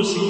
crucis.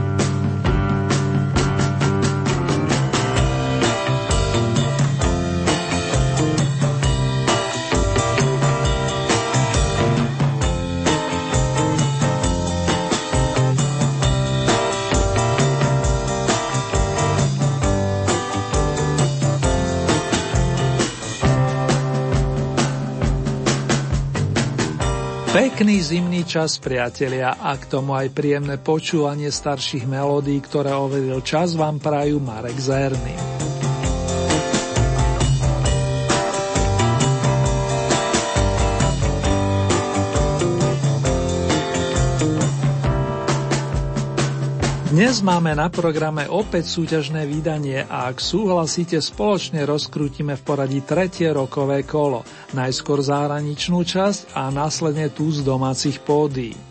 Čas, priatelia, a k tomu aj príjemné počúvanie starších melódií, ktoré overil čas, vám prajú Marek Zerny. Dnes máme na programe opäť súťažné vydanie a ak súhlasíte, spoločne rozkrútime v poradí tretie rokové kolo, najskôr zahraničnú časť a následne tú z domácich pódií.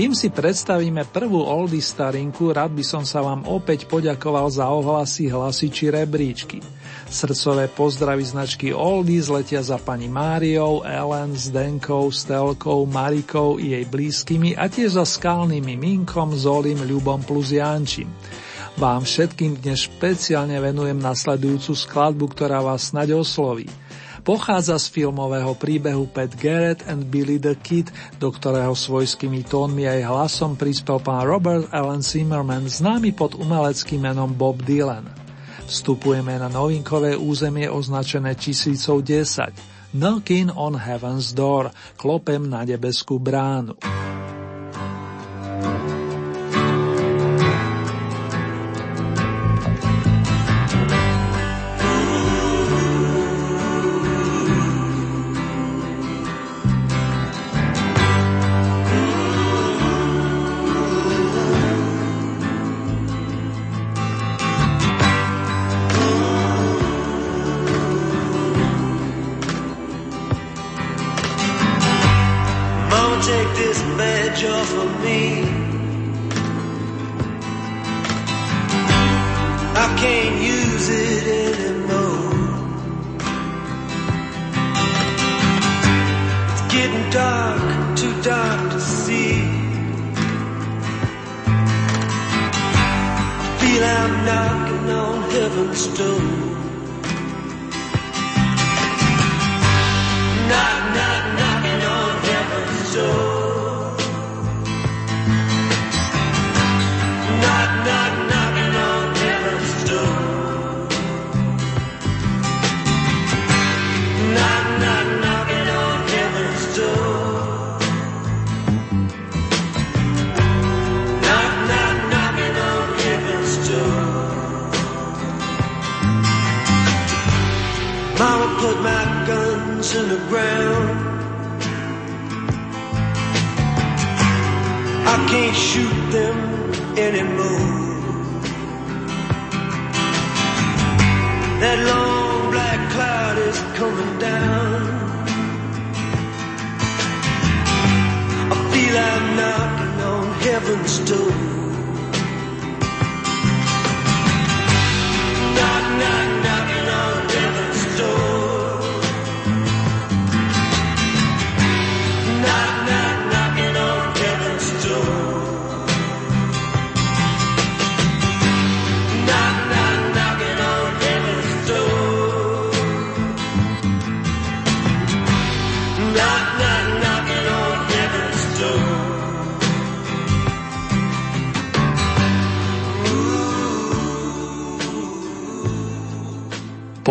Kým si predstavíme prvú oldy starinku, rád by som sa vám opäť poďakoval za ohlasy, hlasy či rebríčky. Srdcové pozdravy značky Oldies letia za pani Máriou, Ellen, Zdenkou, Stelkou, Marikou i jej blízkymi a tiež za skalnými Minkom, Zolim, Ľubom plus Jančím. Vám všetkým dnes špeciálne venujem nasledujúcu skladbu, ktorá vás snaď osloví. Pochádza z filmového príbehu Pat Garrett and Billy the Kid, do ktorého svojskými tónmi aj hlasom prispel pán Robert Allen Zimmerman, známy pod umeleckým menom Bob Dylan. Vstupujeme na novinkové územie označené tisícov 10. Knocking on Heaven's Door, klopem na nebeskú bránu.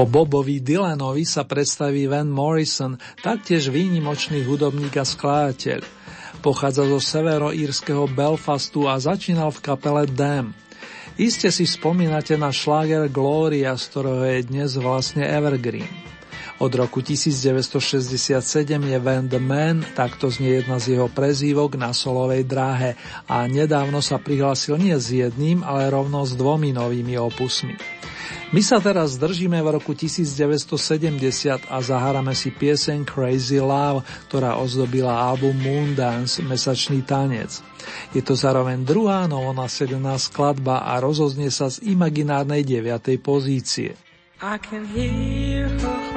Bobovi Dylanovi sa predstaví Van Morrison, taktiež výnimočný hudobník a skladateľ. Pochádza zo severoírskeho Belfastu a začínal v kapele Dam. Iste si spomínate na šláger Gloria, z ktorého je dnes vlastne Evergreen. Od roku 1967 je Van the Man, takto znie jedna z jeho prezývok na solovej dráhe a nedávno sa prihlásil nie s jedným, ale rovno s dvomi novými opusmi. My sa teraz držíme v roku 1970 a zahrame si pieseň Crazy Love, ktorá ozdobila album Moondance, Mesačný tanec. Je to zároveň druhá novonasedená skladba a rozoznie sa z imaginárnej 9. pozície. I can hear her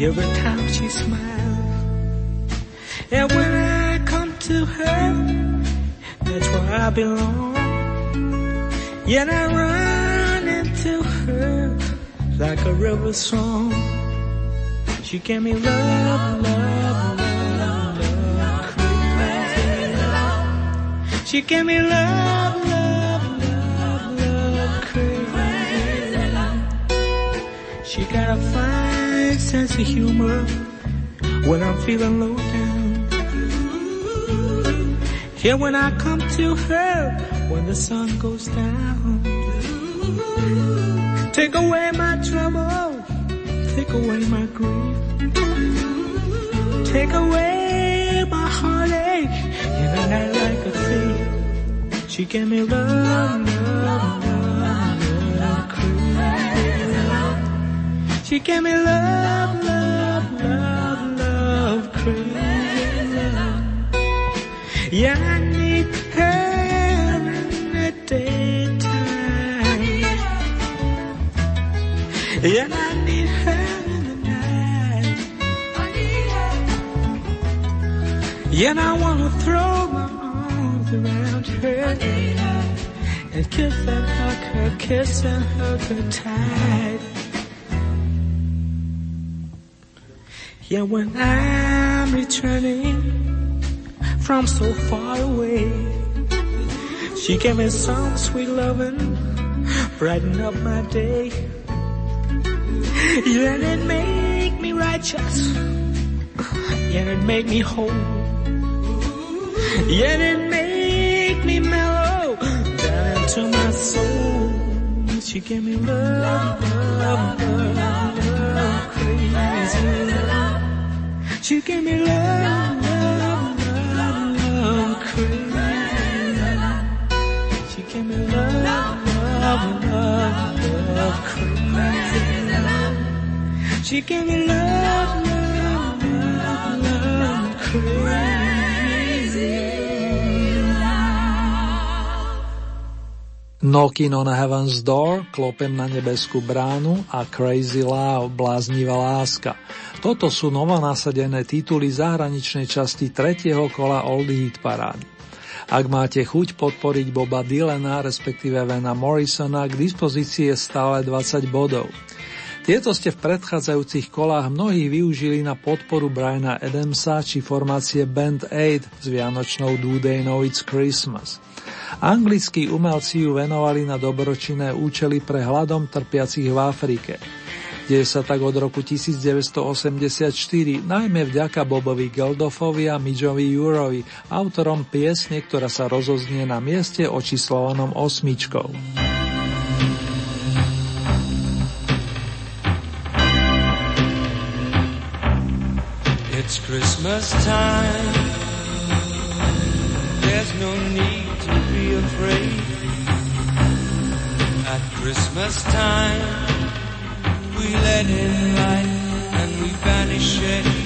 every time she smiles. And when I to her. That's where I belong. Yet I run into her like a river song. She gave me love, love, love, love, crazy love. She gave me love, love, love, love, crazy. She got a fine sense of humor when I'm feeling low down. Here when I come to her, when the sun goes down. Take away my trouble, take away my grief. Take away my heartache, in a night like a thief. She gave me love, love, love, love, crazy. She gave me love, love, love, love, crazy love. Yeah, I need her in the daytime. Yeah, I need her in the night. I need her. Yeah, I wanna throw my arms around her. And kiss and hug her, kiss and hug her tight. Yeah, when I'm returning from so far away. She gave me some sweet loving, brighten up my day. Yeah, it make me righteous. Yeah, it make me whole. Yeah, it make me mellow down into my soul. She gave me love, love, love, love, crazy love. She gave me love. She gave me love, love, love, love, crazy Knocking on Heaven's Door, Klopem na nebeskú bránu a Crazy Love, Bláznivá láska. Toto sú novonasadené tituly zahraničnej časti tretieho kola Oldie Hit Parády. Ak máte chuť podporiť Boba Dylana, respektíve Vena Morrisona, k dispozícii je stále 20 bodov. Tieto ste v predchádzajúcich kolách mnohí využili na podporu Briana Adamsa či formácie Band Aid s vianočnou Do They Know It's Christmas. Anglickí umelci ju venovali na dobročinné účely pre hladom trpiacich v Afrike. Deje sa tak od roku 1984, najmä vďaka Bobovi Geldofovi a Midžovi Jurovi, autorom piesne, ktorá sa rozoznie na mieste očíslovanom osmičkou. It's Christmas time. There's no need to be afraid. At Christmas time, we let in light and we banish it.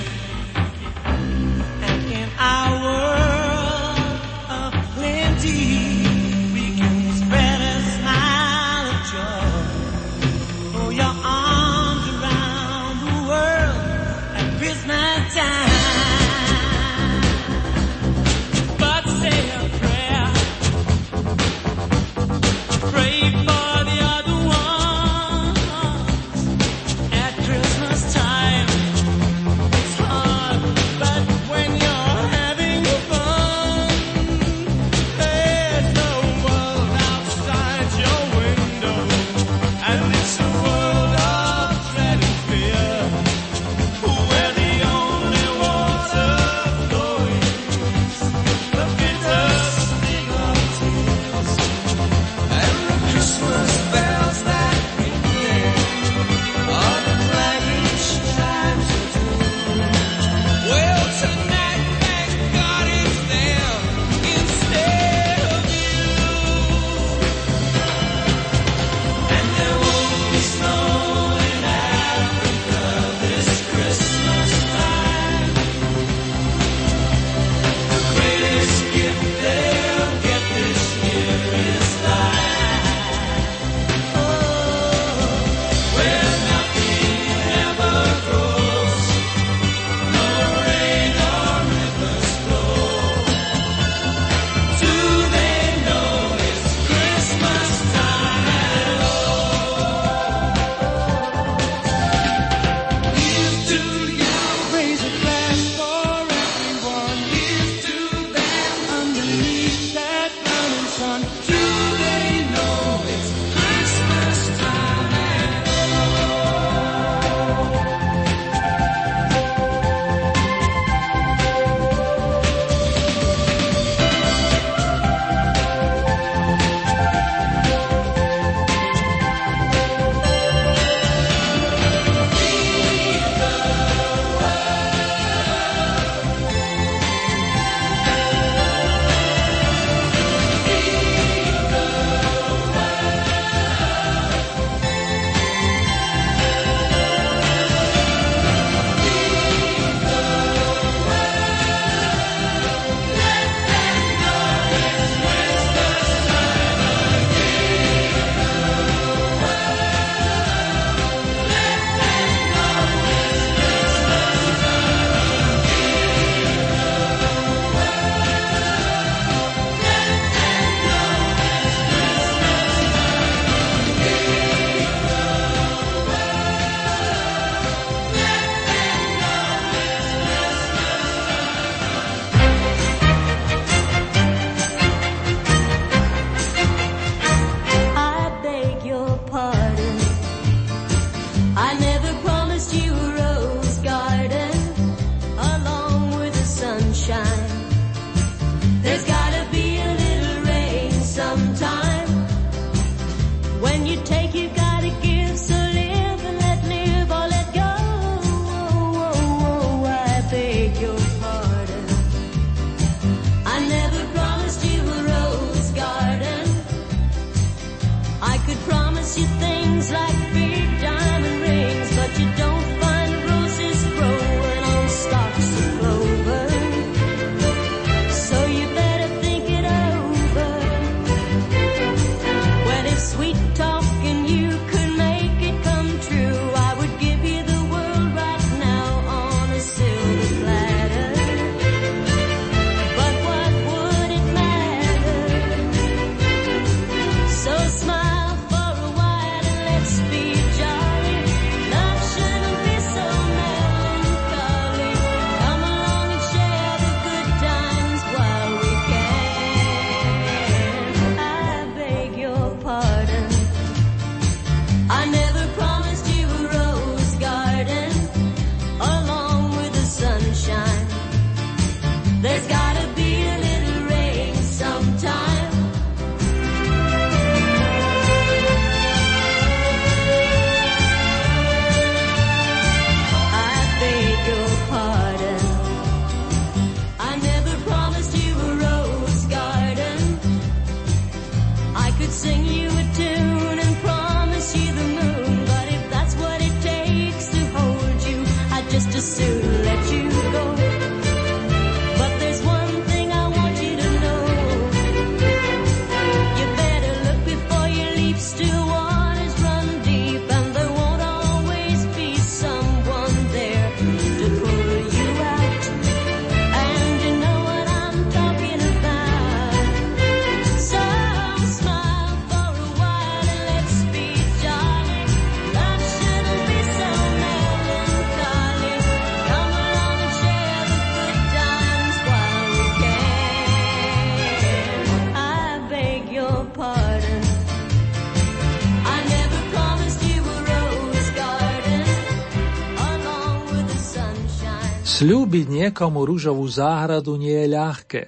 Sľúbiť niekomu rúžovú záhradu nie je ľahké.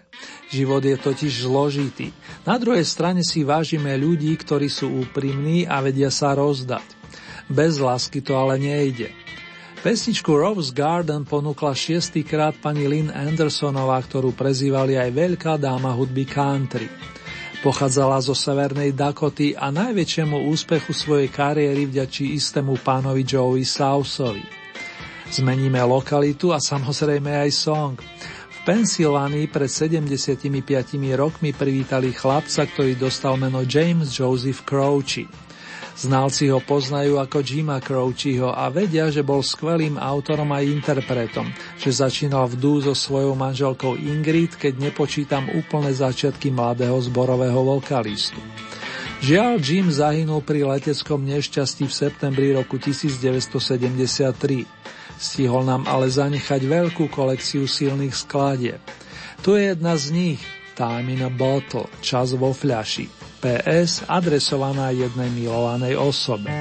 Život je totiž zložitý. Na druhej strane si vážime ľudí, ktorí sú úprimní a vedia sa rozdať. Bez lásky to ale nejde. Pesničku Rose Garden ponúkla šiestýkrát pani Lynn Andersonová, ktorú prezývali aj veľká dáma hudby country. Pochádzala zo severnej Dakoty a najväčšiemu úspechu svojej kariéry vďačí istému pánovi Joey Southovi. Zmeníme lokalitu a samozrejme aj song. V Pensylvánii pred 75 rokmi privítali chlapca, ktorý dostal meno James Joseph Crouchy. Znalci ho poznajú ako Jima Crouchyho a vedia, že bol skvelým autorom a interpretom, že začínal v dú so svojou manželkou Ingrid, keď nepočítam úplné začiatky mladého zborového vokalistu. Žiaľ, Jim zahynul pri leteckom nešťastí v septembri roku 1973. Stihol nám ale zanechať veľkú kolekciu silných skladieb. Tu je jedna z nich, Time in a Bottle, čas vo fľaši. PS adresovaná jednej milovanej osobe.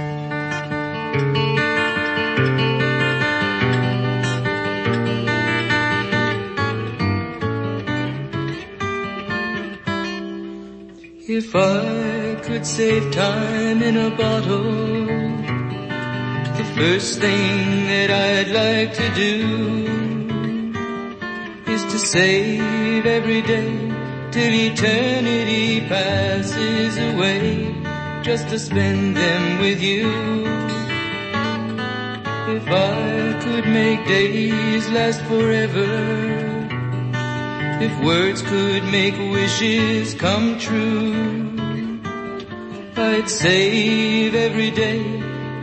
If I could save time in a bottle First thing that I'd like to do is to save every day till eternity passes away just to spend them with you. If I could make days last forever, if words could make wishes come true, I'd save every day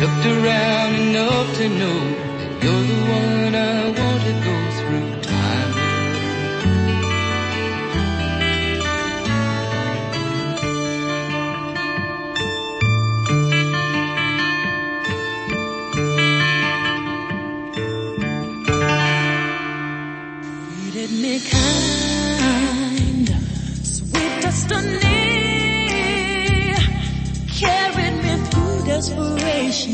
Looked around enough to know you're the one I want to go through to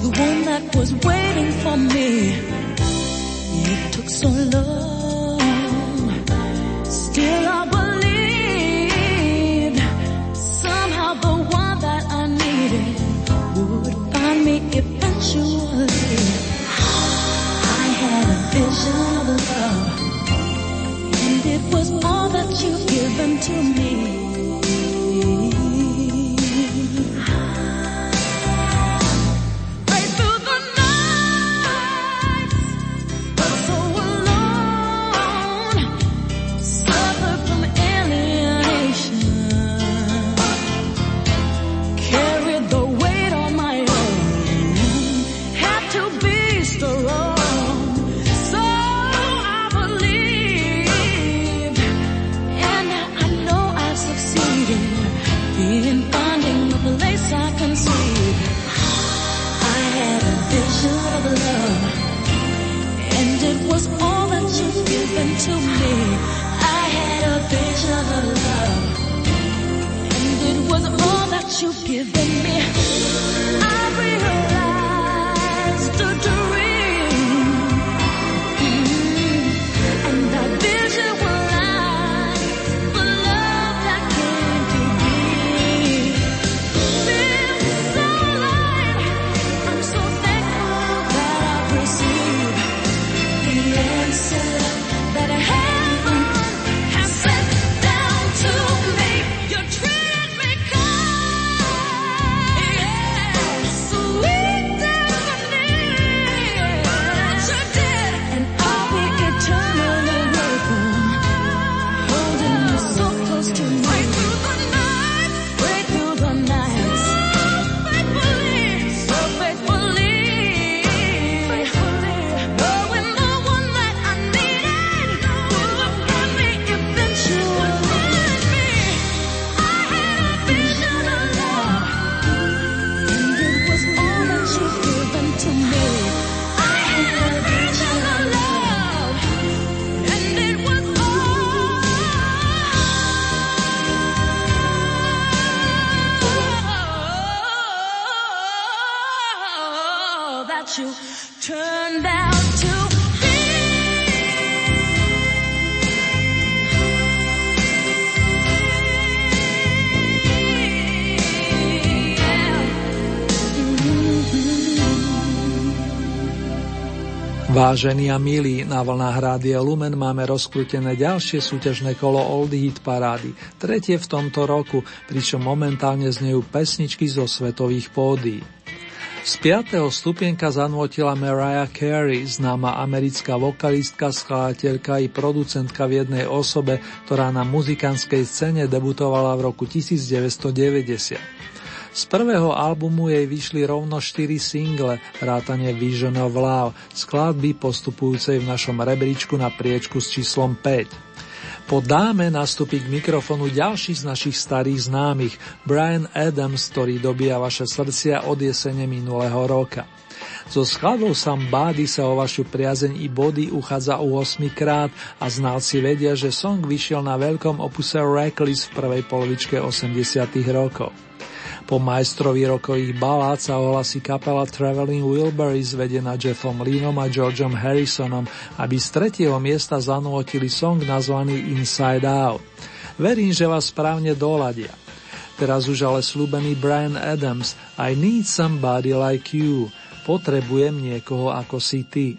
the one that was waiting for me. It took so long, still I believed somehow the one that I needed would find me eventually. I had a vision of love, and it was all that you've given to me. in finding a place I can see. I had a vision of love, and it was all that you've given to me. I had a vision of love, and it was all that you've given Vážení a milí, na vlnách Rádia Lumen máme rozkrútené ďalšie súťažné kolo Oldie Hit Parády, tretie v tomto roku, pričom momentálne znejú pesničky zo svetových pódií. Z 5. stupienka zanvotila Mariah Carey, známa americká vokalistka, skladateľka i producentka v jednej osobe, ktorá na muzikánskej scéne debutovala v roku 1990. Z prvého albumu jej vyšli rovno 4 single, vrátane Vision of Love, skladby postupujúcej v našom rebríčku na priečku s číslom 5. Po dáme nastúpi k mikrofonu ďalší z našich starých známych, Brian Adams, ktorý dobíja vaše srdcia od jesene minulého roka. So skladou Body sa o vašu priazeň i body uchádza u 8 krát a znalci vedia, že song vyšiel na veľkom opuse Reckless v prvej polovičke 80 rokov. Po majstrovi rokových balád sa ohlasí kapela Traveling Wilburys vedená Jeffom Leenom a Georgeom Harrisonom, aby z tretieho miesta zanútili song nazvaný Inside Out. Verím, že vás správne doladia. Teraz už ale slúbený Brian Adams I need somebody like you. Potrebujem niekoho ako si ty.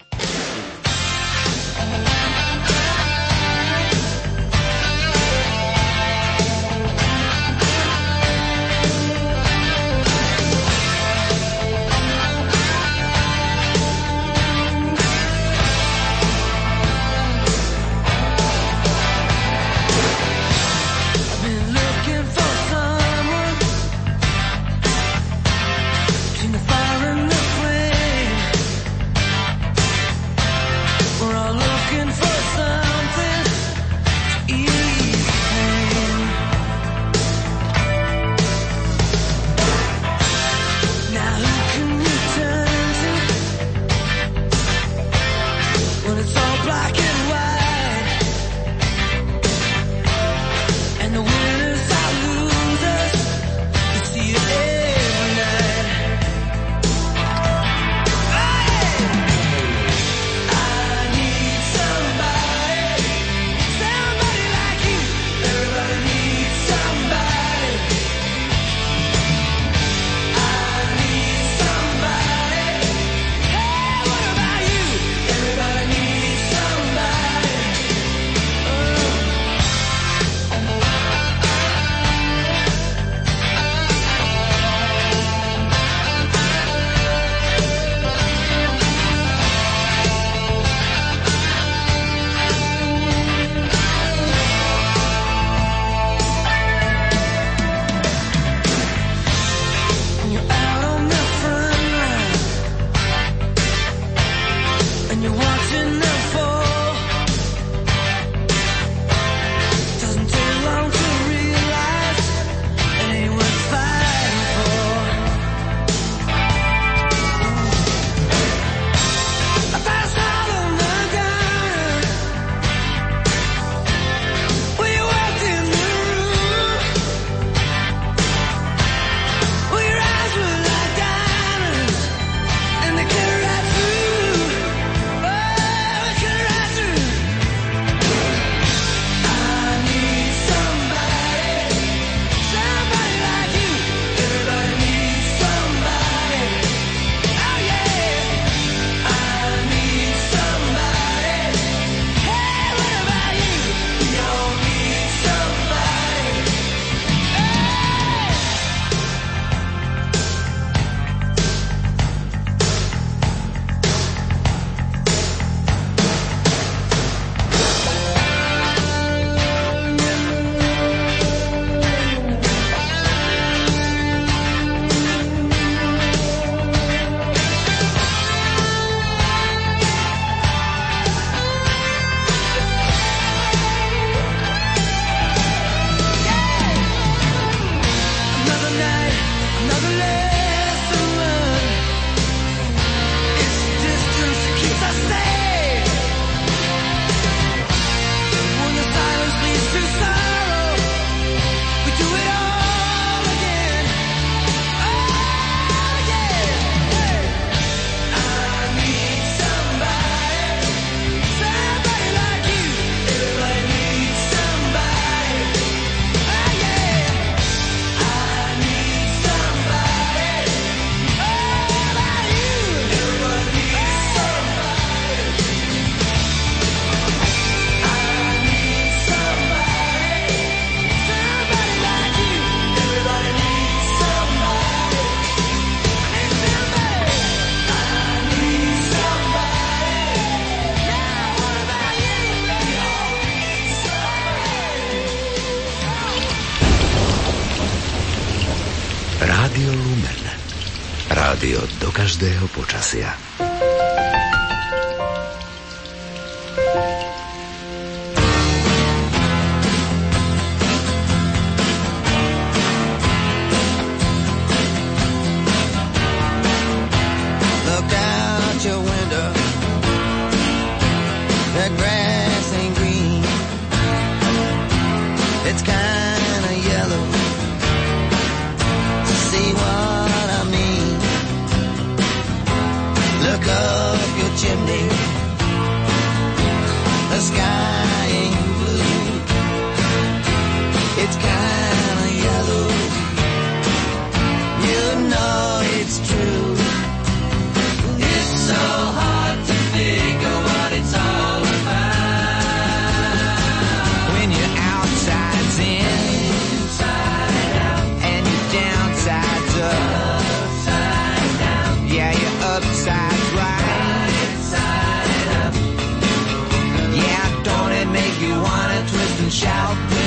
and shout.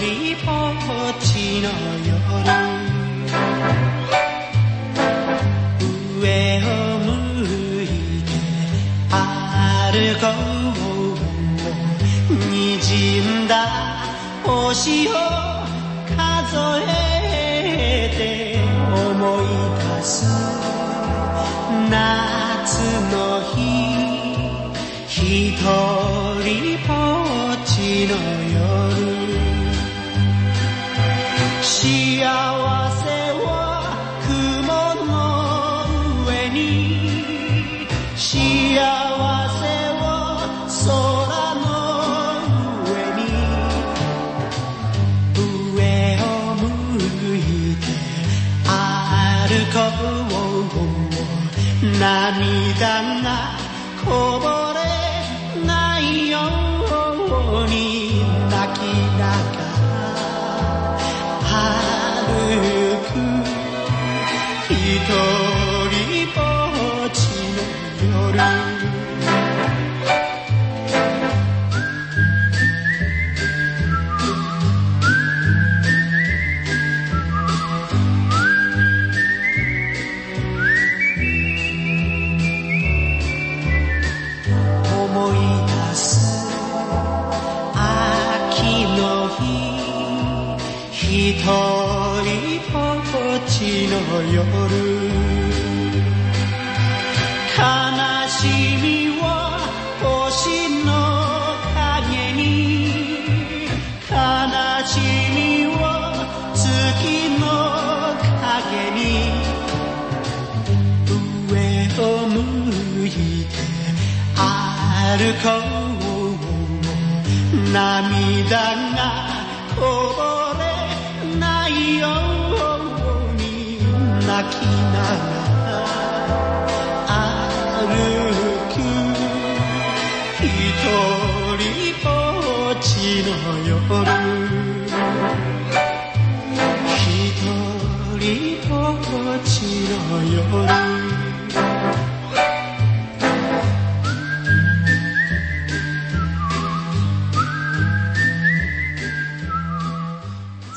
りっちの夜上を向いて歩こうにじんだ星を数えて思い出す夏の日一人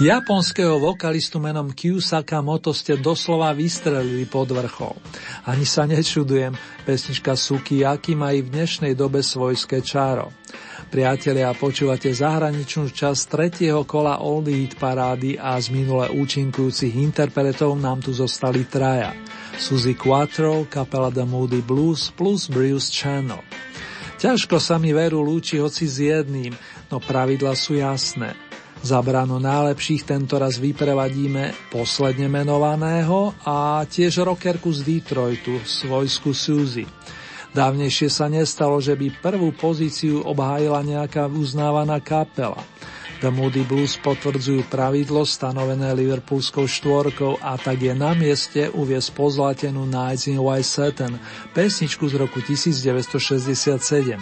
Japonského vokalistu menom Kyusaka Moto ste doslova vystrelili pod vrchol. Ani sa nečudujem, pesnička Sukiyaki má i v dnešnej dobe svojské čáro. Priatelia, počúvate zahraničnú časť tretieho kola Oldie Hit parády a z minule účinkujúcich interpretov nám tu zostali traja. Suzy Quattro, kapela The Moody Blues plus Bruce Channel. Ťažko sa mi veru lúči hoci s jedným, no pravidla sú jasné. Za branu najlepších tento raz vyprevadíme posledne menovaného a tiež rockerku z Detroitu, svojsku Suzy. Dávnejšie sa nestalo, že by prvú pozíciu obhájila nejaká uznávaná kapela. The Moody Blues potvrdzujú pravidlo stanovené Liverpoolskou štvorkou a tak je na mieste uviesť pozlatenú Nights in White Satin, pesničku z roku 1967.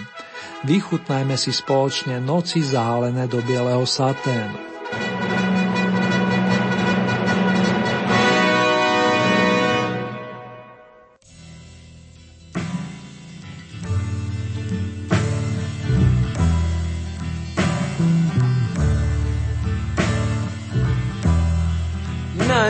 Vychutnajme si spoločne noci zahalené do bieleho saténu.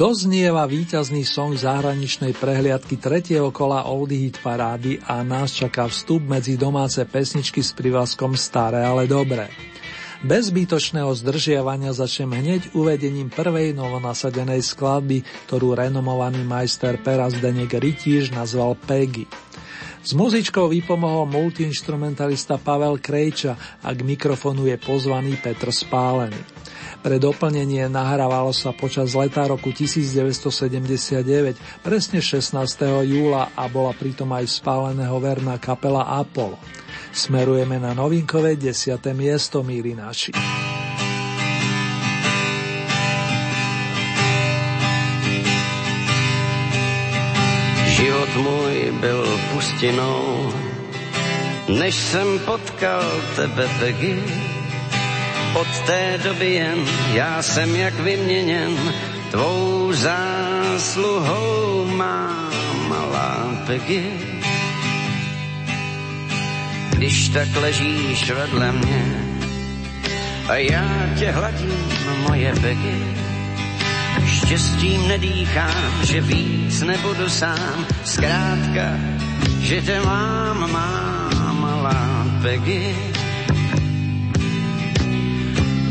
Doznieva víťazný song zahraničnej prehliadky tretieho kola Oldie Hit parády a nás čaká vstup medzi domáce pesničky s privlaskom Staré, ale dobré. Bez zbytočného zdržiavania začnem hneď uvedením prvej novonasadenej skladby, ktorú renomovaný majster Pera Zdenek Rytíž nazval Peggy. S muzičkou vypomohol multiinstrumentalista Pavel Krejča a k mikrofonu je pozvaný Petr Spálený. Pre doplnenie nahrávalo sa počas leta roku 1979, presne 16. júla a bola pritom aj spáleného verná kapela Apollo. Smerujeme na novinkové 10. miesto, míri naši. Život můj byl pustinou, než jsem potkal tebe, Peggy od té doby jen já jsem jak vyměněn, tvou zásluhou má malá Peggy. Když tak ležíš vedle mě a já tě hladím, moje Peggy, štěstím nedýchám, že víc nebudu sám, zkrátka, že tě mám, má malá Peggy.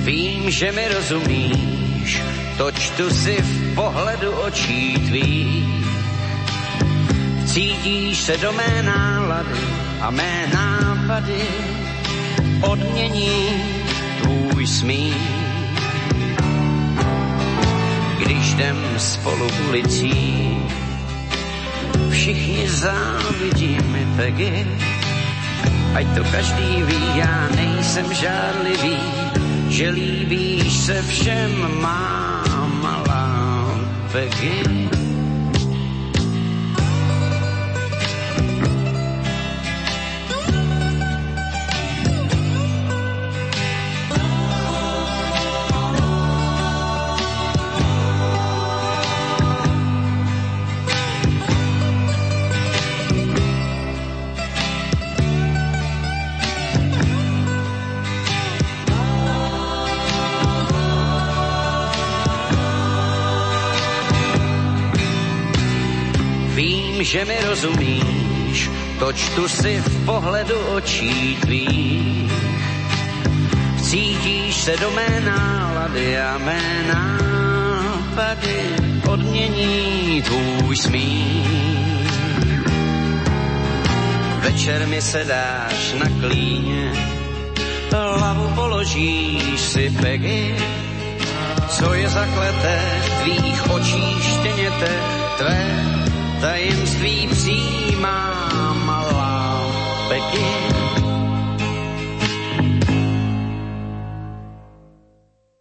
Vím, že mi rozumíš, to čtu si v pohledu očí tvých. Cítíš se do mé nálady a mé nápady odmění tvůj smích. Když jdem spolu ulicí, všichni závidí mi Peggy, ať to každý ví, já nejsem žádlivý, že líbíš se všem, má malá Peggy. Že mi rozumíš, to čtu si v pohledu očí tvých. Cítíš se do mé nálady a mé nápady odmění tvůj smích. Večer mi se dáš na klíně, hlavu položíš si Peggy, co je zakleté v tvých očích štěněte, tvé tajemství přijímá malá Beky.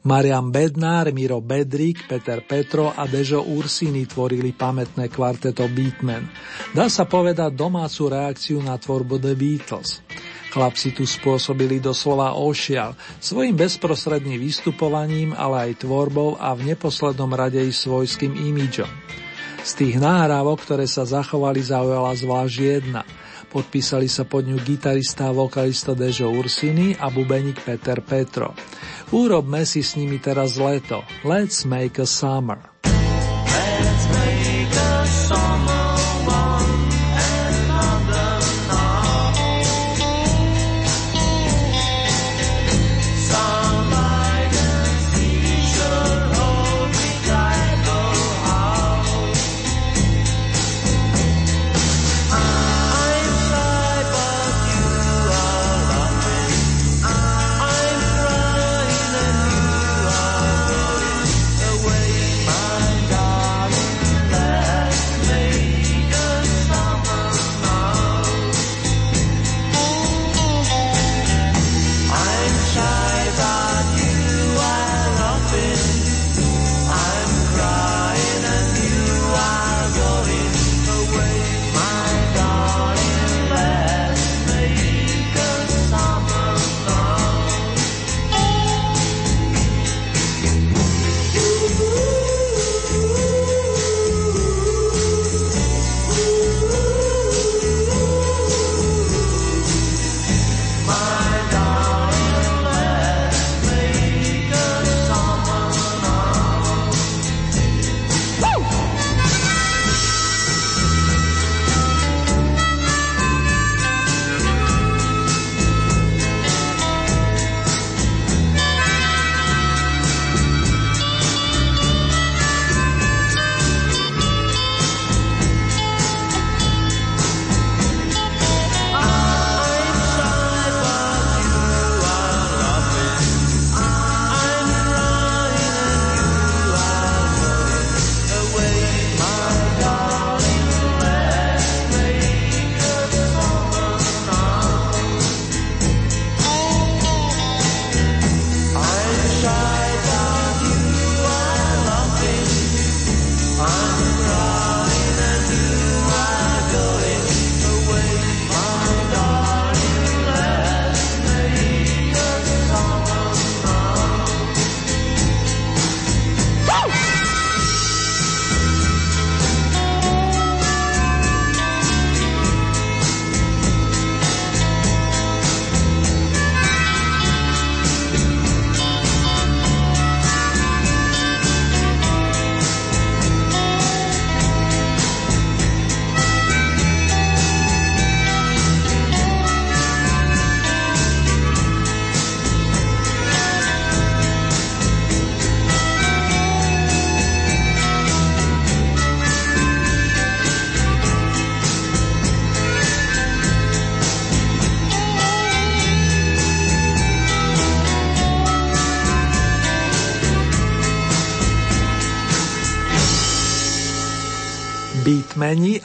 Marian Bednár, Miro Bedrik, Peter Petro a Dežo Ursini tvorili pamätné kvarteto Beatman. Dá sa povedať domácu reakciu na tvorbu The Beatles. Chlapci tu spôsobili doslova ošial, svojim bezprostredným vystupovaním, ale aj tvorbou a v neposlednom rade i svojským imidžom. Z tých náhrávok, ktoré sa zachovali, zaujala zvlášť jedna. Podpísali sa pod ňu gitarista a vokalista Dežo Ursini a bubeník Peter Petro. Urobme si s nimi teraz leto. Let's make a summer.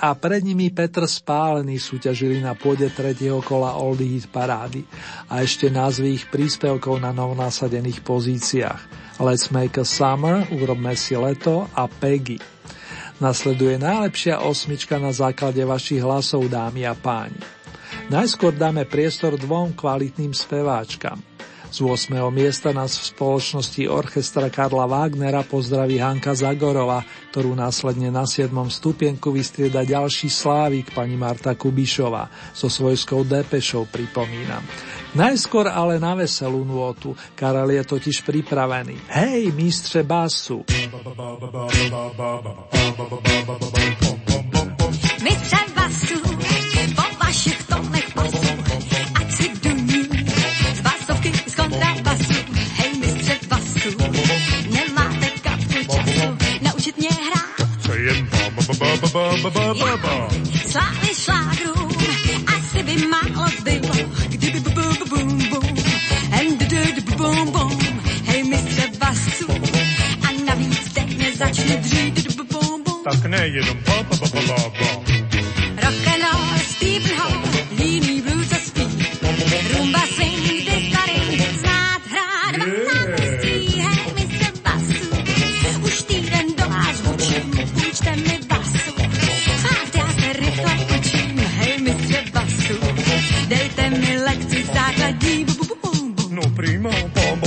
A pred nimi Petr Spálený súťažili na pôde tretieho kola Oldie Hit parády a ešte názvy ich príspevkov na novnasadených pozíciách Let's Make a Summer, Urobme si leto a Peggy. Nasleduje najlepšia osmička na základe vašich hlasov, dámy a páni. Najskôr dáme priestor dvom kvalitným speváčkam – z 8. miesta nás v spoločnosti orchestra Karla Wagnera pozdraví Hanka Zagorova, ktorú následne na 7. stupienku vystrieda ďalší slávik pani Marta Kubišová. So svojskou depešou pripomínam. Najskôr ale na veselú nôtu. Karel je totiž pripravený. Hej, mistře basu! Mistře basu, po vašich tónech Slávy šlágrům, asi by málo zbylo, kdyby bu- bu- bu- bum bum, and du- bum bum. Hej, mistře basu, a navíc teď nezačne dřít, bum bum. Tak nejenom ba ba ba ba ba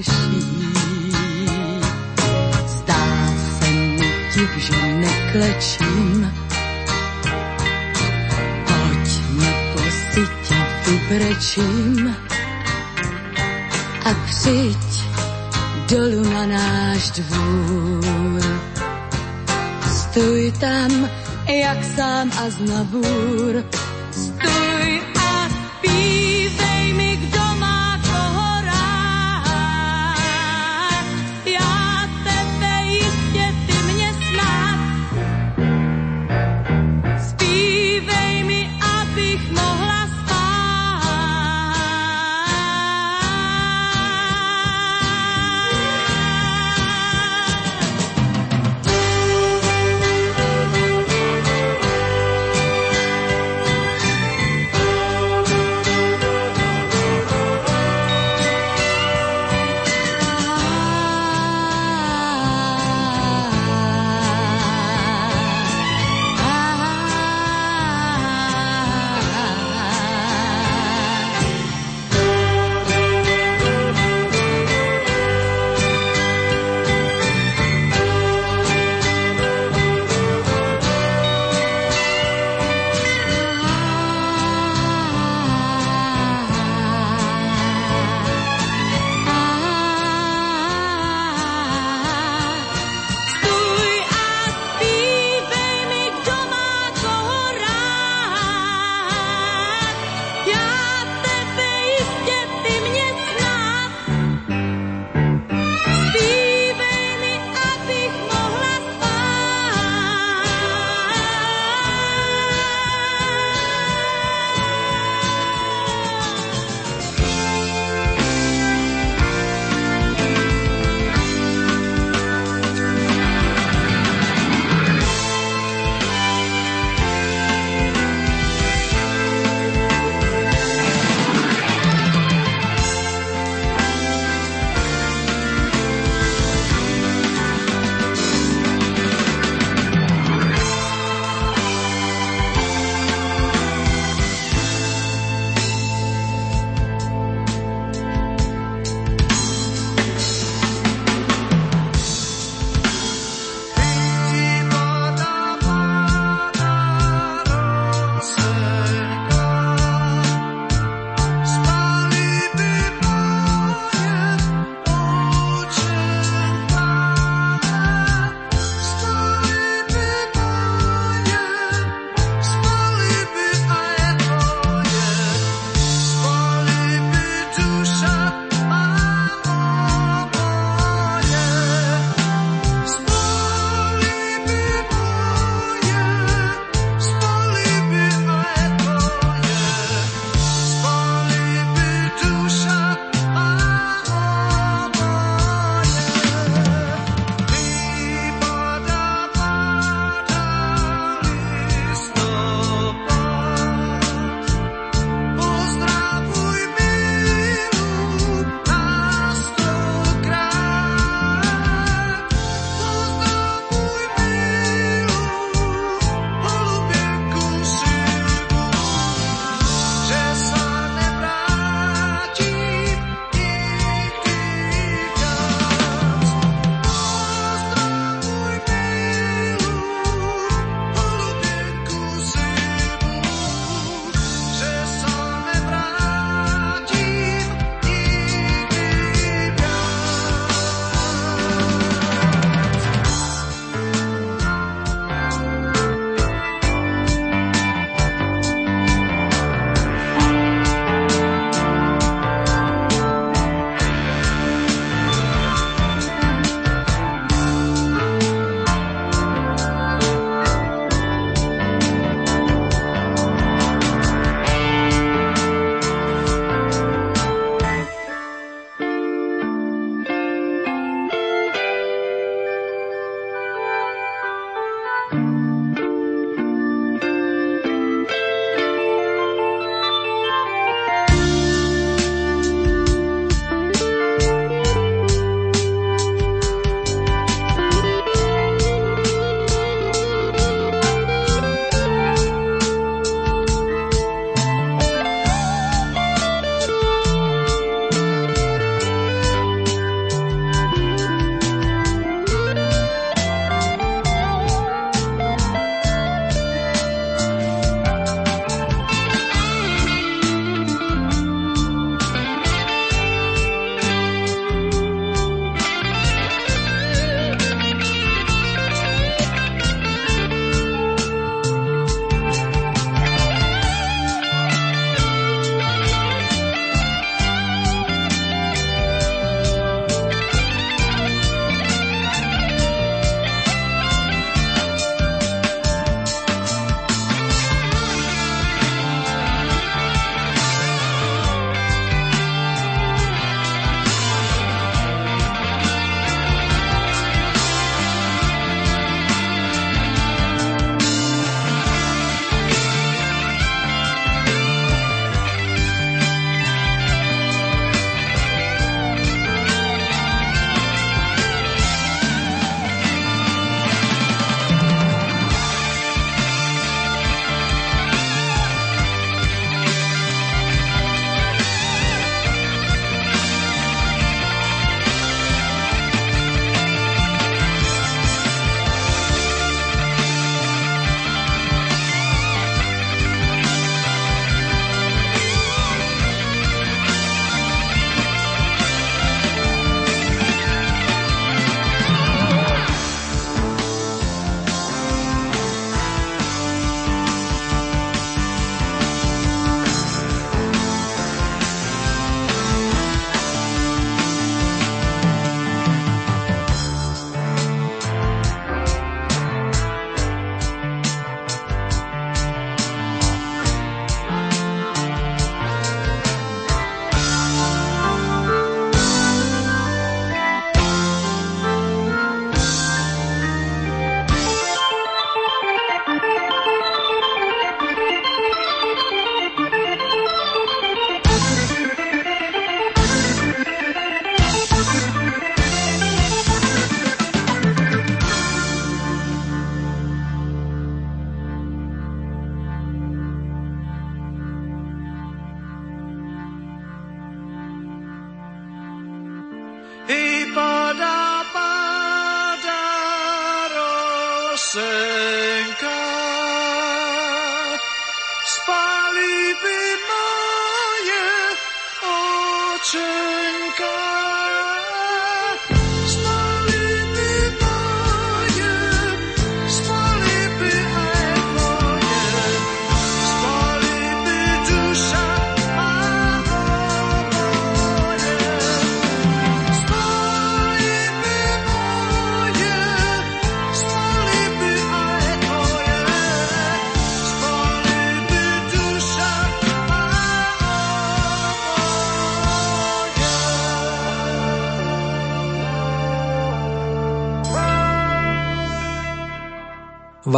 potěší. Zdá se mi div, že neklečím, Pojďme po sytě vybrečím a přijď dolů na náš dvůr. Stůj tam, jak sám a znabúr.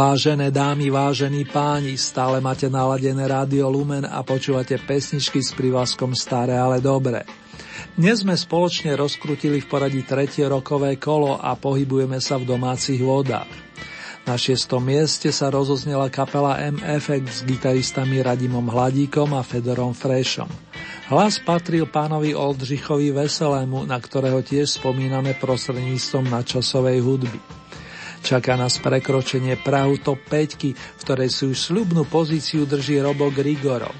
Vážené dámy, vážení páni, stále máte naladené rádio Lumen a počúvate pesničky s privlaskom Staré, ale dobré. Dnes sme spoločne rozkrutili v poradí tretie rokové kolo a pohybujeme sa v domácich vodách. Na šiestom mieste sa rozoznela kapela MFX s gitaristami Radimom Hladíkom a Fedorom Frešom. Hlas patril pánovi Oldřichovi Veselému, na ktorého tiež spomíname prostredníctvom načasovej hudby. Čaká nás prekročenie Prahu top 5, v ktorej si už sľubnú pozíciu drží Robo Grigorov.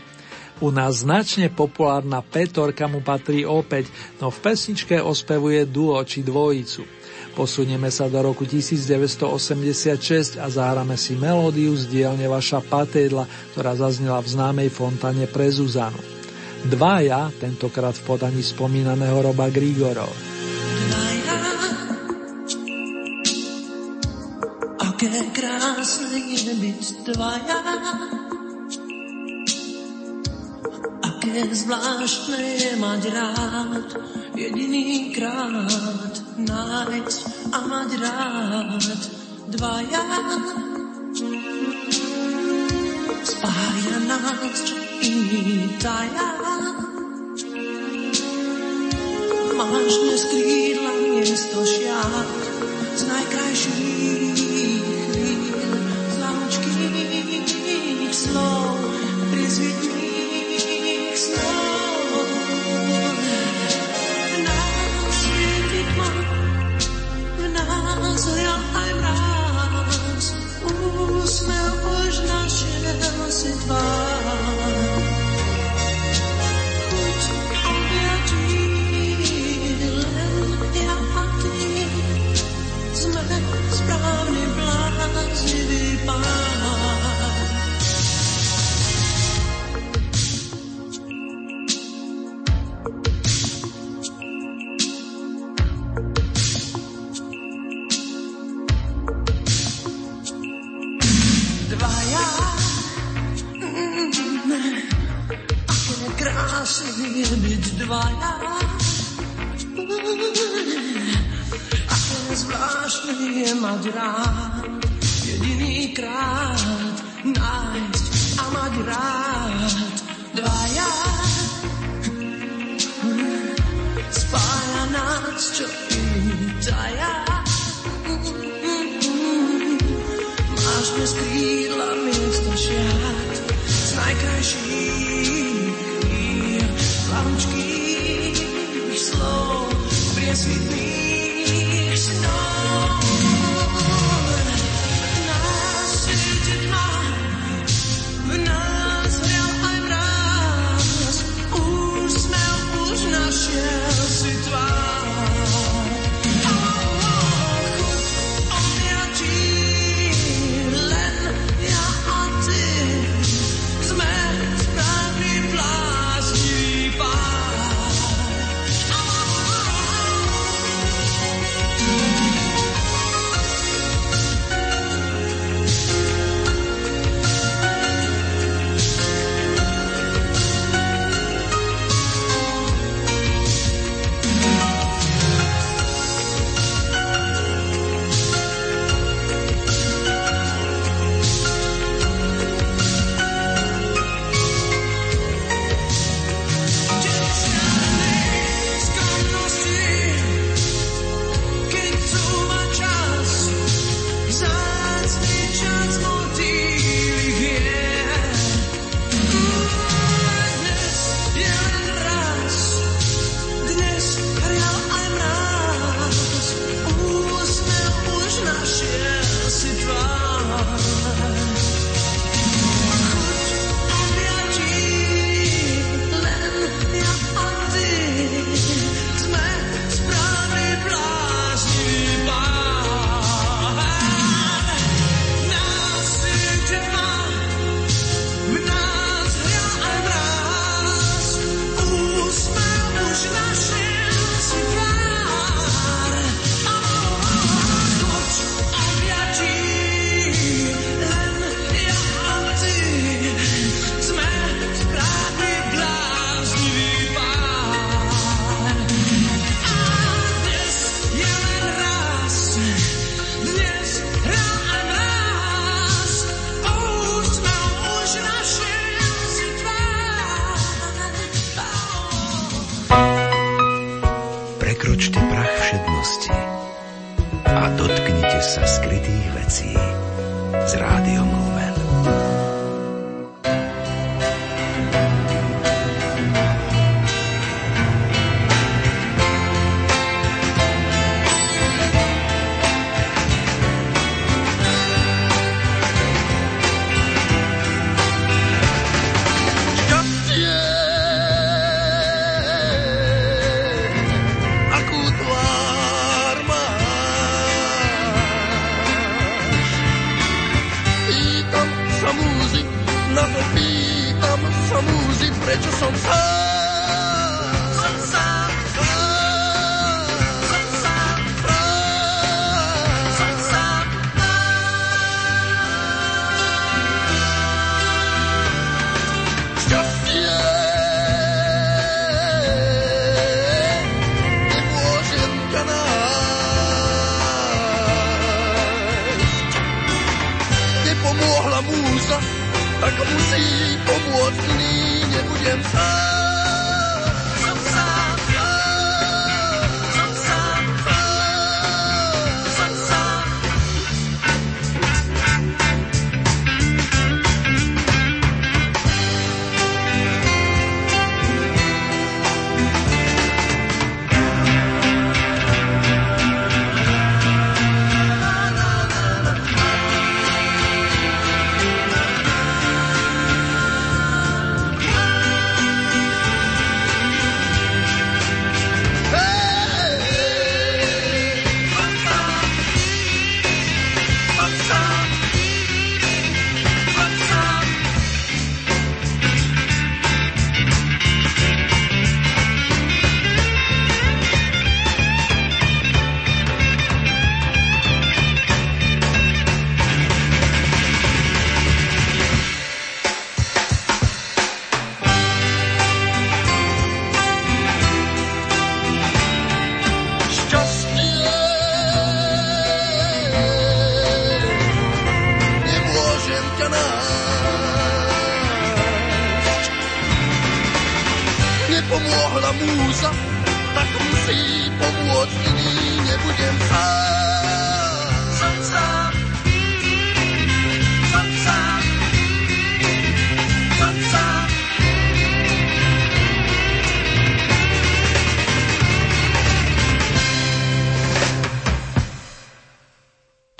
U nás značne populárna Petorka mu patrí opäť, no v pesničke ospevuje duo či dvojicu. Posunieme sa do roku 1986 a zahráme si melódiu z dielne Vaša Patédla, ktorá zaznela v známej fontáne pre Zuzanu. Dvaja, tentokrát v podaní spomínaného Roba Grigorov. Aké krásne je byť dvaja, aké zvláštne je mať rád, jediný krát nájsť a mať rád dvaja. Spája nás, iný taja. Máš dnes krídla miesto šiat z najkrajších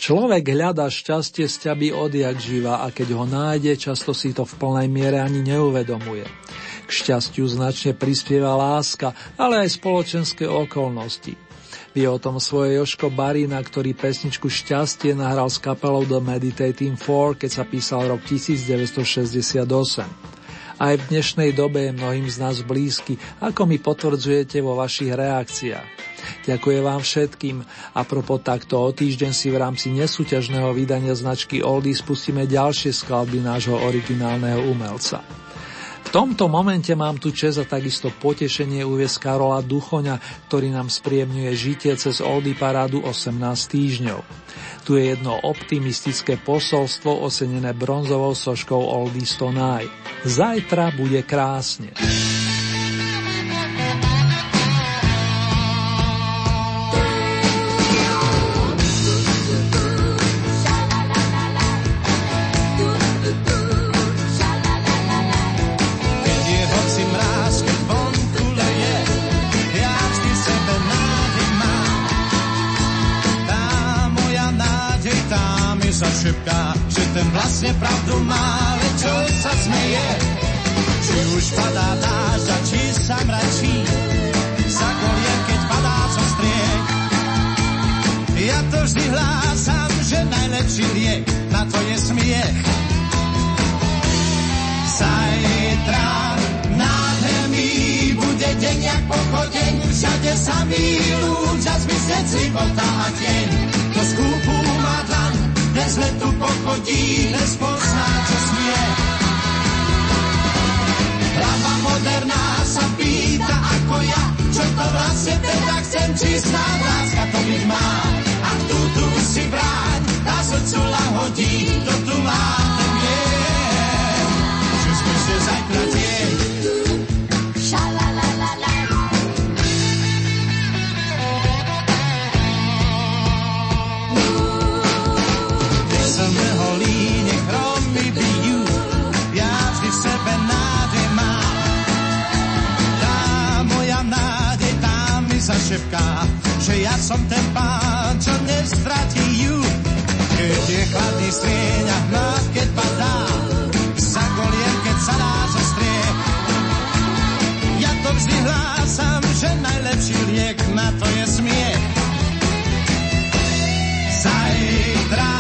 Človek hľadá šťastie z ťaby odjak živa a keď ho nájde, často si to v plnej miere ani neuvedomuje. K šťastiu značne prispieva láska, ale aj spoločenské okolnosti. Vie o tom svoje Joško Barina, ktorý pesničku Šťastie nahral s kapelou The Meditating Four, keď sa písal rok 1968. Aj v dnešnej dobe je mnohým z nás blízky, ako mi potvrdzujete vo vašich reakciách. Ďakujem vám všetkým a propos takto o týždeň si v rámci nesúťažného vydania značky Oldies spustíme ďalšie skladby nášho originálneho umelca. V tomto momente mám tu čas a takisto potešenie uviesť Karola Duchoňa, ktorý nám spriemňuje žitie cez Oldy parádu 18 týždňov. Tu je jedno optimistické posolstvo osenené bronzovou soškou Oldies Tonight. Zajtra bude krásne. Všade samý ľudia zmizneť života a deň. To skúpu má dlan, bez letu pochodí, bez pozná, čo smie. Hlava moderná sa pýta ako ja, čo to vlastne teda chcem, či snáď šepká, že ja som ten pán, čo nestratí ju. Keď je chladný strieň a hlad, keď padá, sa goliem, keď sa dá zostrie. Ja to vždy hlásam, že najlepší liek na to je smiech. Zajtra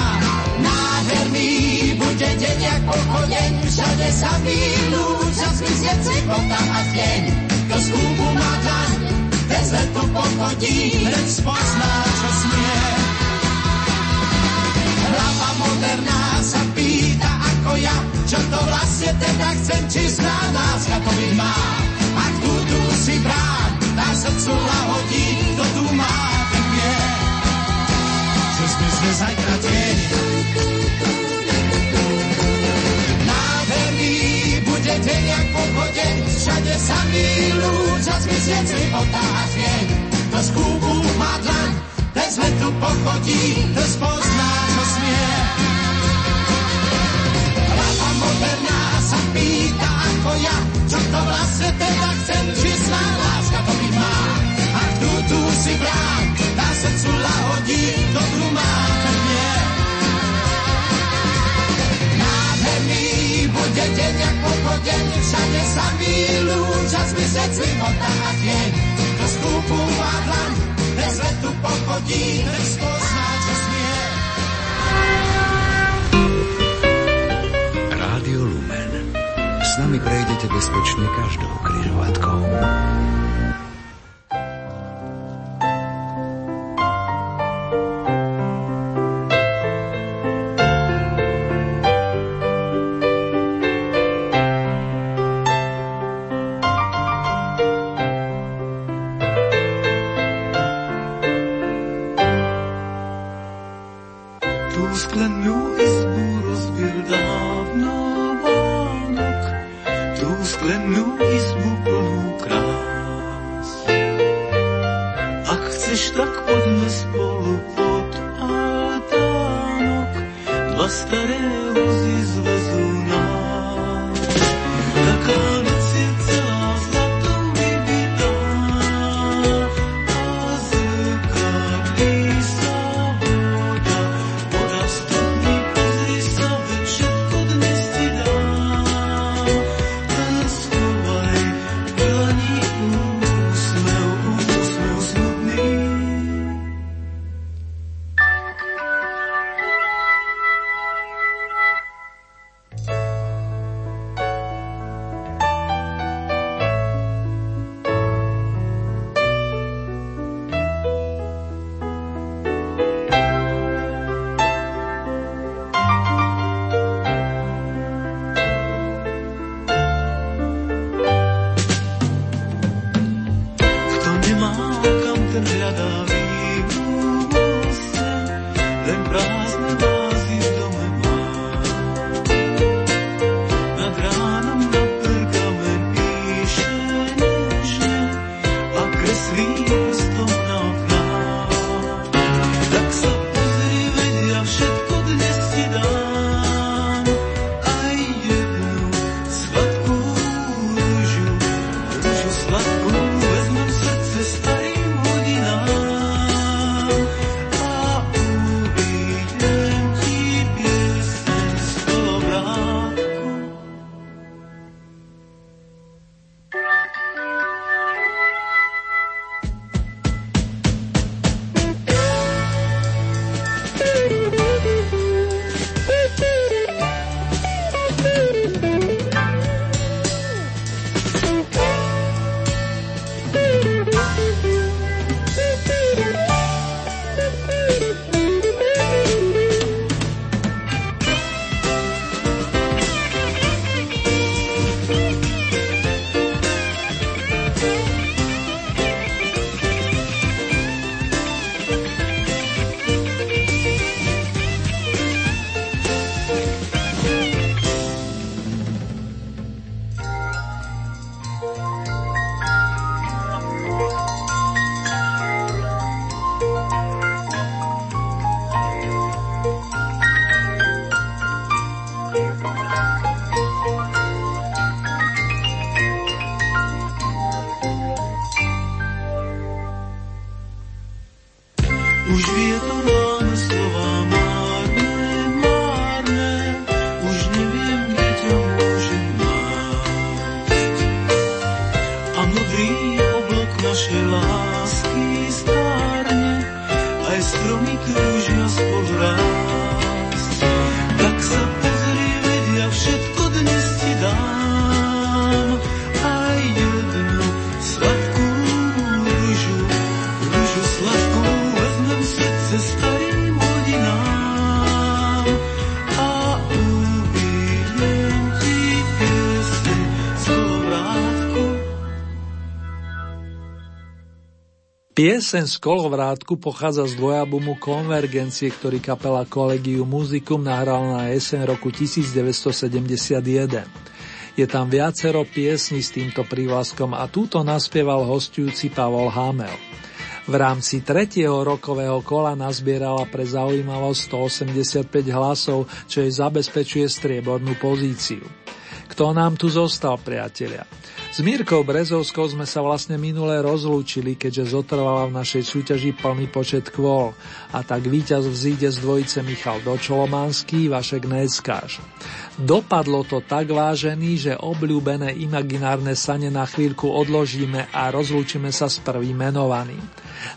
nádherný bude deň jak pochodeň, všade sa milú, čas myslieť si tam a deň. To skúbu má dlaň, letu pochodí, len spozná, čo smie. Hlava moderná sa pýta ako ja, čo to vlastne teda chcem, či zná nás, ako byť má. Ak tu, tu si bráň, na srdcu lahodí, kto tu má, ten vie, že zmizne zajtra tieň. Nádherný bude deň jak pochodeň, všade sa milú, čas myslieť si otázieň. To z kúbu má dlaň, ten svetu pochodí, to spozná, čo smie. Hlava moderná sa pýta ako ja, čo to vlastne teda chcem, či sná láska to byť má. Ak tu, tu si brán, na srdcu lahodí, to tu pochodeň, všade sa milú, čas mysleť života a tieň. To skúpu má dlaň, bez letu pochodí, ten spozná, čo smie. Rádio Lumen. S nami prejdete bezpečne každou križovatkou. Chceš, tak poďme spolu pod altánok, dva staré vozy zvezú nás. Pieseň z kolovrátku pochádza z dvojabumu Konvergencie, ktorý kapela Collegium Musicum nahrala na jeseň roku 1971. Je tam viacero piesní s týmto prívlaskom a túto naspieval hostujúci Pavol Hamel. V rámci tretieho rokového kola nazbierala pre zaujímavosť 185 hlasov, čo jej zabezpečuje striebornú pozíciu. Kto nám tu zostal, priatelia? S Mírkou Brezovskou sme sa vlastne minule rozlúčili, keďže zotrvala v našej súťaži plný počet kvôl a tak víťaz vzíde z dvojice Michal Dočolomanský, Vašek Neckáš. Dopadlo to tak vážený, že obľúbené imaginárne sane na chvíľku odložíme a rozlúčime sa s prvým menovaným.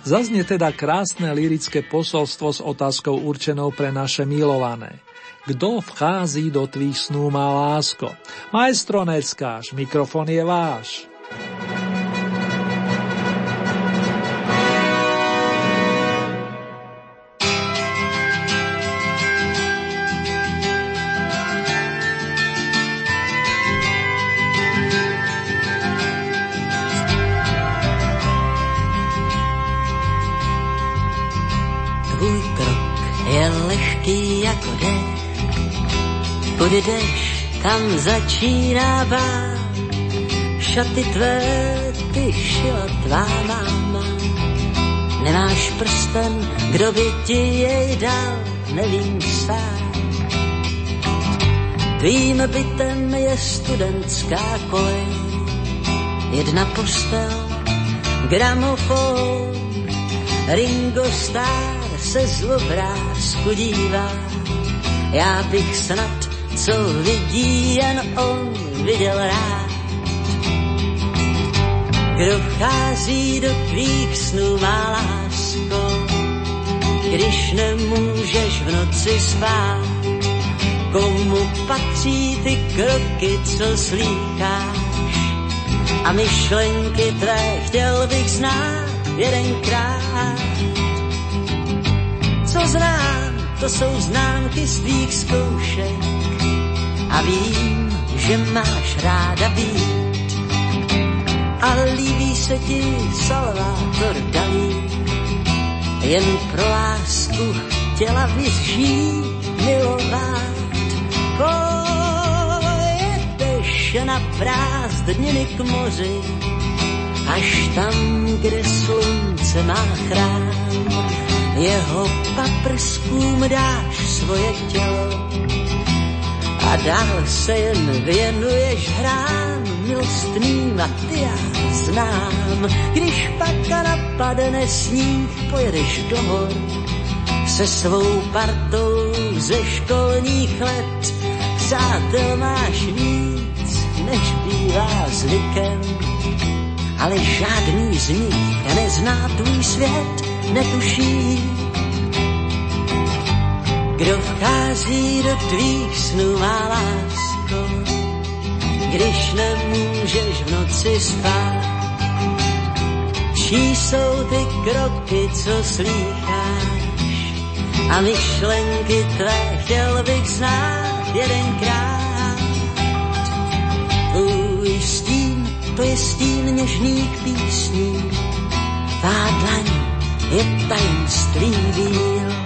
Zaznie teda krásne lirické posolstvo s otázkou určenou pre naše milované. Kto vchází do tvých snú má lásko? Majstro Neckáš, mikrofon je váš. Půjdeš, tam začíná bát. Šaty tvé, ty šila tvá máma. Nemáš prsten, kdo by ti jej dal, nevím sám. Tvým bytem je studentská kolej, jedna postel, gramofon, Ringo Starr se z obrázku dívá. Já bych snad, co vidí jen on, viděl rád. Kdo vchází do tvých snů, má lásko, když nemůžeš v noci spát. Komu patří ty kroky, co slýcháš? A myšlenky tvé chtěl bych znát jedenkrát. Co znám, to jsou známky z tvých zkoušek a vím, že máš ráda být. A líbí se ti Salvador Dalí, jen pro lásku chtěla vyžít, milovat. Pojedeš na prázdniny k moři, až tam, kde slunce má chrám. Jeho paprskům dáš svoje tělo a dál se jen věnuješ hrám milostným a ty já znám. Když pak napadne sníh, pojedeš do hor se svou partou ze školních let. Přátel máš víc, než bývá zvykem ale žádný z nich nezná tvůj svět, netuší. Kdo vchází do tvých snů, má lásko, když nemůžeš v noci spát. Čí jsou ty kroky, co slýcháš a myšlenky tvé chtěl bych znát jedenkrát. Tvůj stín to je stín něžných písní. Tvá dlaň je tajemství víl.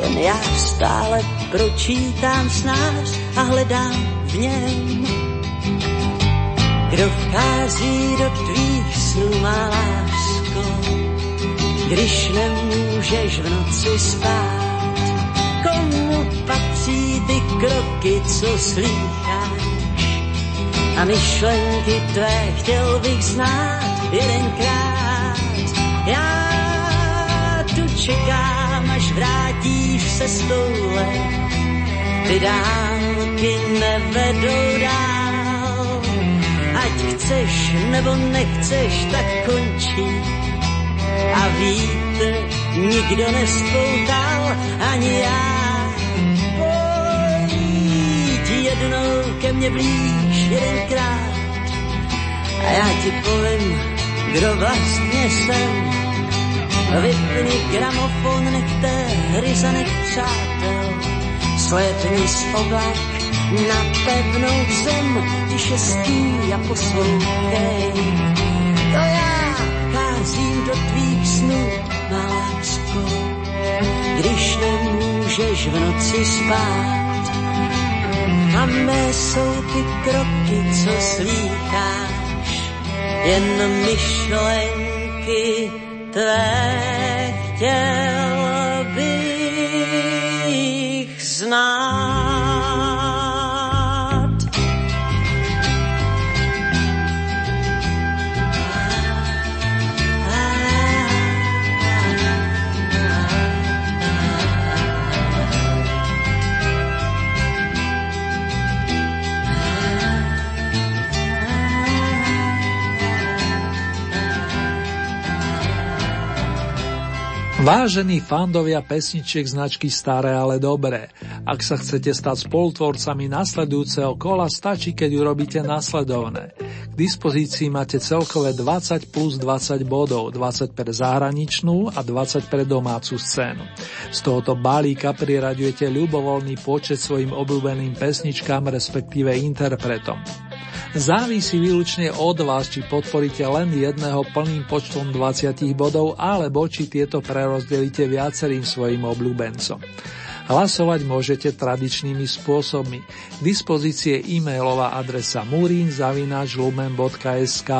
Jen já stále pročítám snář a hledám v něm. Kdo vchází do tvých snů, má lásko, když nemůžeš v noci spát. Komu patří ty kroky, co slýcháš? A myšlenky tvé chtěl bych znát jedenkrát. Já tu čekám, vrátíš se stole. Ty dálky nevedou dál. Ať chceš nebo nechceš, tak končí. A vítr nikdo nespoutal, ani já. Pojď jednou ke mně blíž jedenkrát. A já ti povím, kdo vlastně jsem. Vypni gramofon, nechte hry za nech přátel. Slétni z oblak na pevnou zem, tiše stý a poslouchej. To já házím do tvých snů, má lásko, když nemůžeš v noci spát. A mé jsou ty kroky, co slýcháš, jen myšlenky tvé chtěl bych znát. Vážení fandovia pesničiek značky Staré, ale dobré. Ak sa chcete stať spolutvorcami nasledujúceho kola, stačí, keď urobíte nasledovné. K dispozícii máte celkové 20 plus 20 bodov, 20 pre zahraničnú a 20 pre domácu scénu. Z tohoto balíka priraďujete ľubovoľný počet svojim obľúbeným pesničkám, respektíve interpretom. Závisí výlučne od vás, či podporíte len jedného plným počtom 20 bodov, alebo či tieto prerozdelíte viacerým svojim obľúbencom. Hlasovať môžete tradičnými spôsobmi. K dispozície e-mailová adresa murinzavinačlumen.sk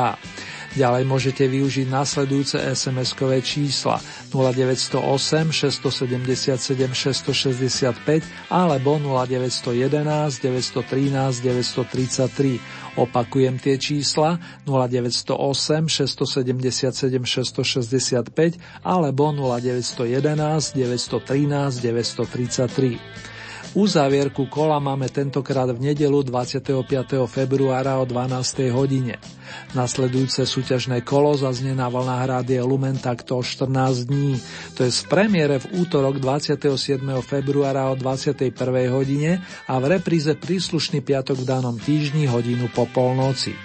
Ďalej môžete využiť nasledujúce SMS-kové čísla 0908 677 665 alebo 0911 913 933 Opakujem tie čísla 0908 677 665 alebo 0911 913 933. Uzávierku kola máme tentokrát v nedelu 25. februára o 12. hodine. Nasledujúce súťažné kolo zaznie na vlnách Rádie Lumen takto o 14 dní. To je z premiére v útorok 27. februára o 21. hodine a v repríze príslušný piatok v danom týždni hodinu po polnoci.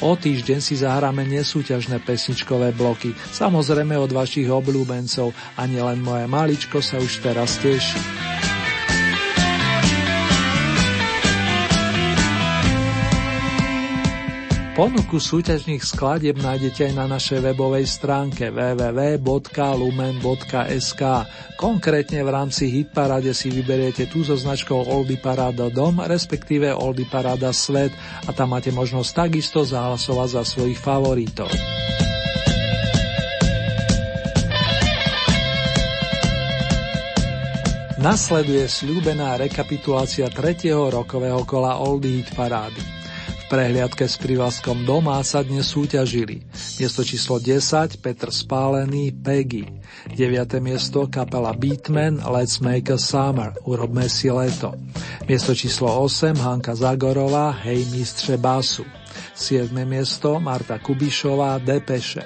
O týždeň si zahráme nesúťažné pesničkové bloky, samozrejme od vašich obľúbencov a nielen moje maličko sa už teraz teší. Ponuku súťažných skladieb nájdete aj na našej webovej stránke www.lumen.sk. Konkrétne v rámci Hitparade si vyberiete tú so značkou Oldy Parada Dom, respektíve Oldy Parada Svet a tam máte možnosť takisto zahlasovať za svojich favoritov. Nasleduje sľúbená rekapitulácia tretieho rokového kola Oldy Hit Parády prehliadke s privlaskom Doma sa dnes súťažili. Miesto číslo 10 Petr Spálený Peggy. 9. miesto kapela Beatman Let's Make a Summer Urobme si leto. Miesto číslo 8 Hanka Zagorová Hej mistře basu. 7. miesto Marta Kubišová Depeše.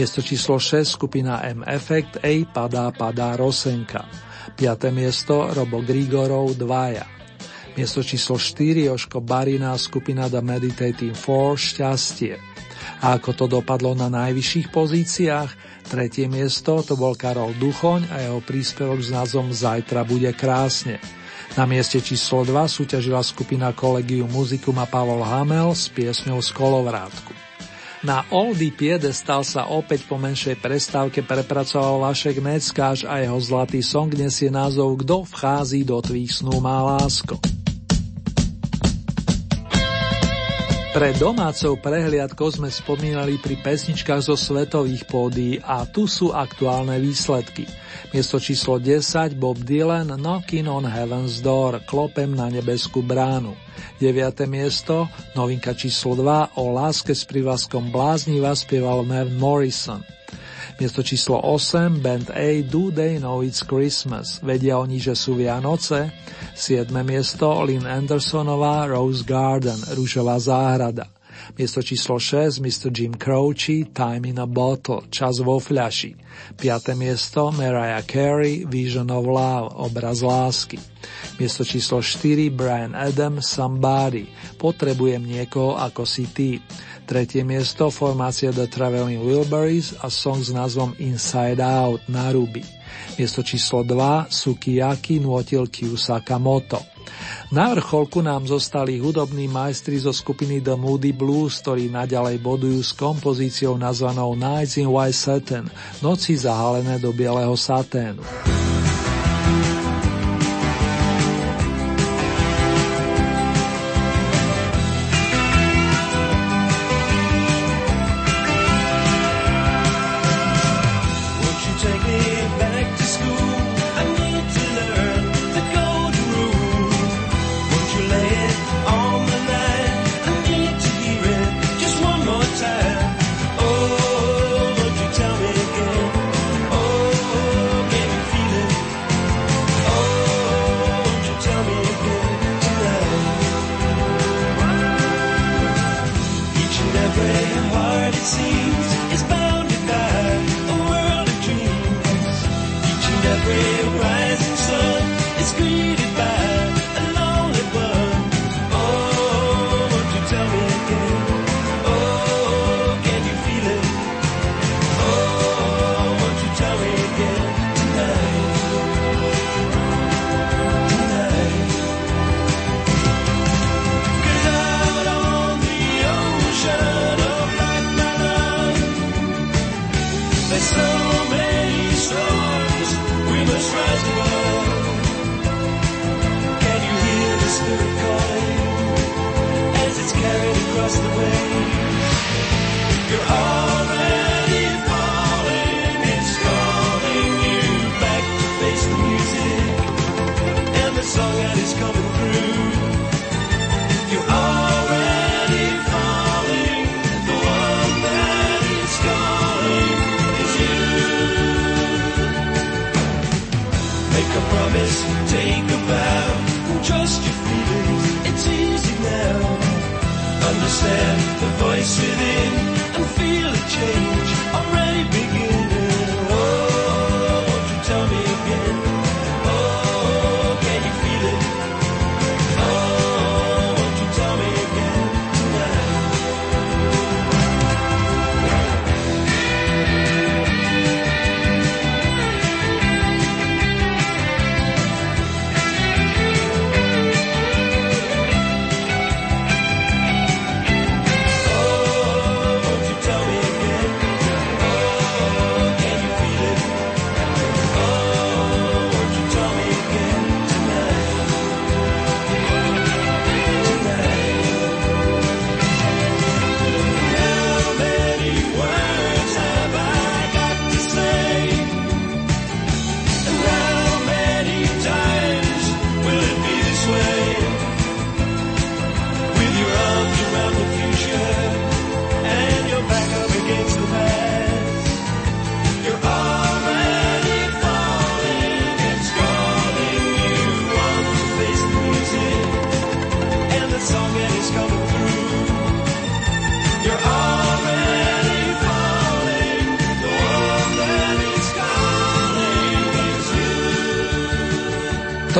Miesto číslo 6 skupina M Effect Ej padá padá Rosenka. 5. miesto Robo Grigorov Dvaja. Miesto číslo 4 Joško Barina skupina The Meditating Four Šťastie. A ako to dopadlo na najvyšších pozíciách? Tretie miesto to bol Karol Duchoň a jeho príspevok s názvom Zajtra bude krásne. Na mieste číslo 2 súťažila skupina Kolegium Muzikum a Pavol Hamel s piesňou z Kolovrátku. Na Oldy stal sa opäť po menšej prestávke prepracoval Vašek Neckáš a jeho zlatý song nesie názov Kto vchází do tvých snú má lásko. Pre domácou prehliadkou sme spomínali pri pesničkách zo svetových pódií a tu sú aktuálne výsledky. Miesto číslo 10 Bob Dylan Knocking on Heaven's Door Klopem na nebeskú bránu. 9. miesto novinka číslo 2 o láske s privlaskom blázniva spieval Mav Morrison. Miesto číslo 8 Band A Do They Know It's Christmas Vedia oni, že sú Vianoce 7. miesto Lynn Andersonová Rose Garden Rúžová záhrada Miesto číslo 6 Mr. Jim Croce Time in a Bottle Čas vo fľaši 5. miesto Mariah Carey Vision of Love Obraz lásky Miesto číslo 4 Brian Adams Somebody Potrebujem niekoho ako si ty Tretie miesto formácia The Traveling Wilburys a song s názvom Inside Out na ruby. Miesto číslo 2 Sukiyaki nôtil Kyusaka Moto. Na vrcholku nám zostali hudobní majstri zo skupiny The Moody Blues, ktorí naďalej bodujú s kompozíciou nazvanou Nights in White Satin, noci zahalené do bieleho saténu.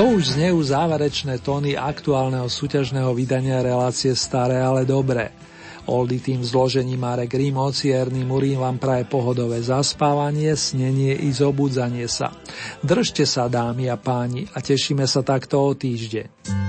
Už znejú záverečné tóny aktuálneho súťažného vydania relácie Staré, ale dobré. Oldy tým zložením Marek Rimo, Cierny Murín vám praje pohodové zaspávanie, snenie i zobudzanie sa. Držte sa, dámy a páni, a tešíme sa takto o týždeň.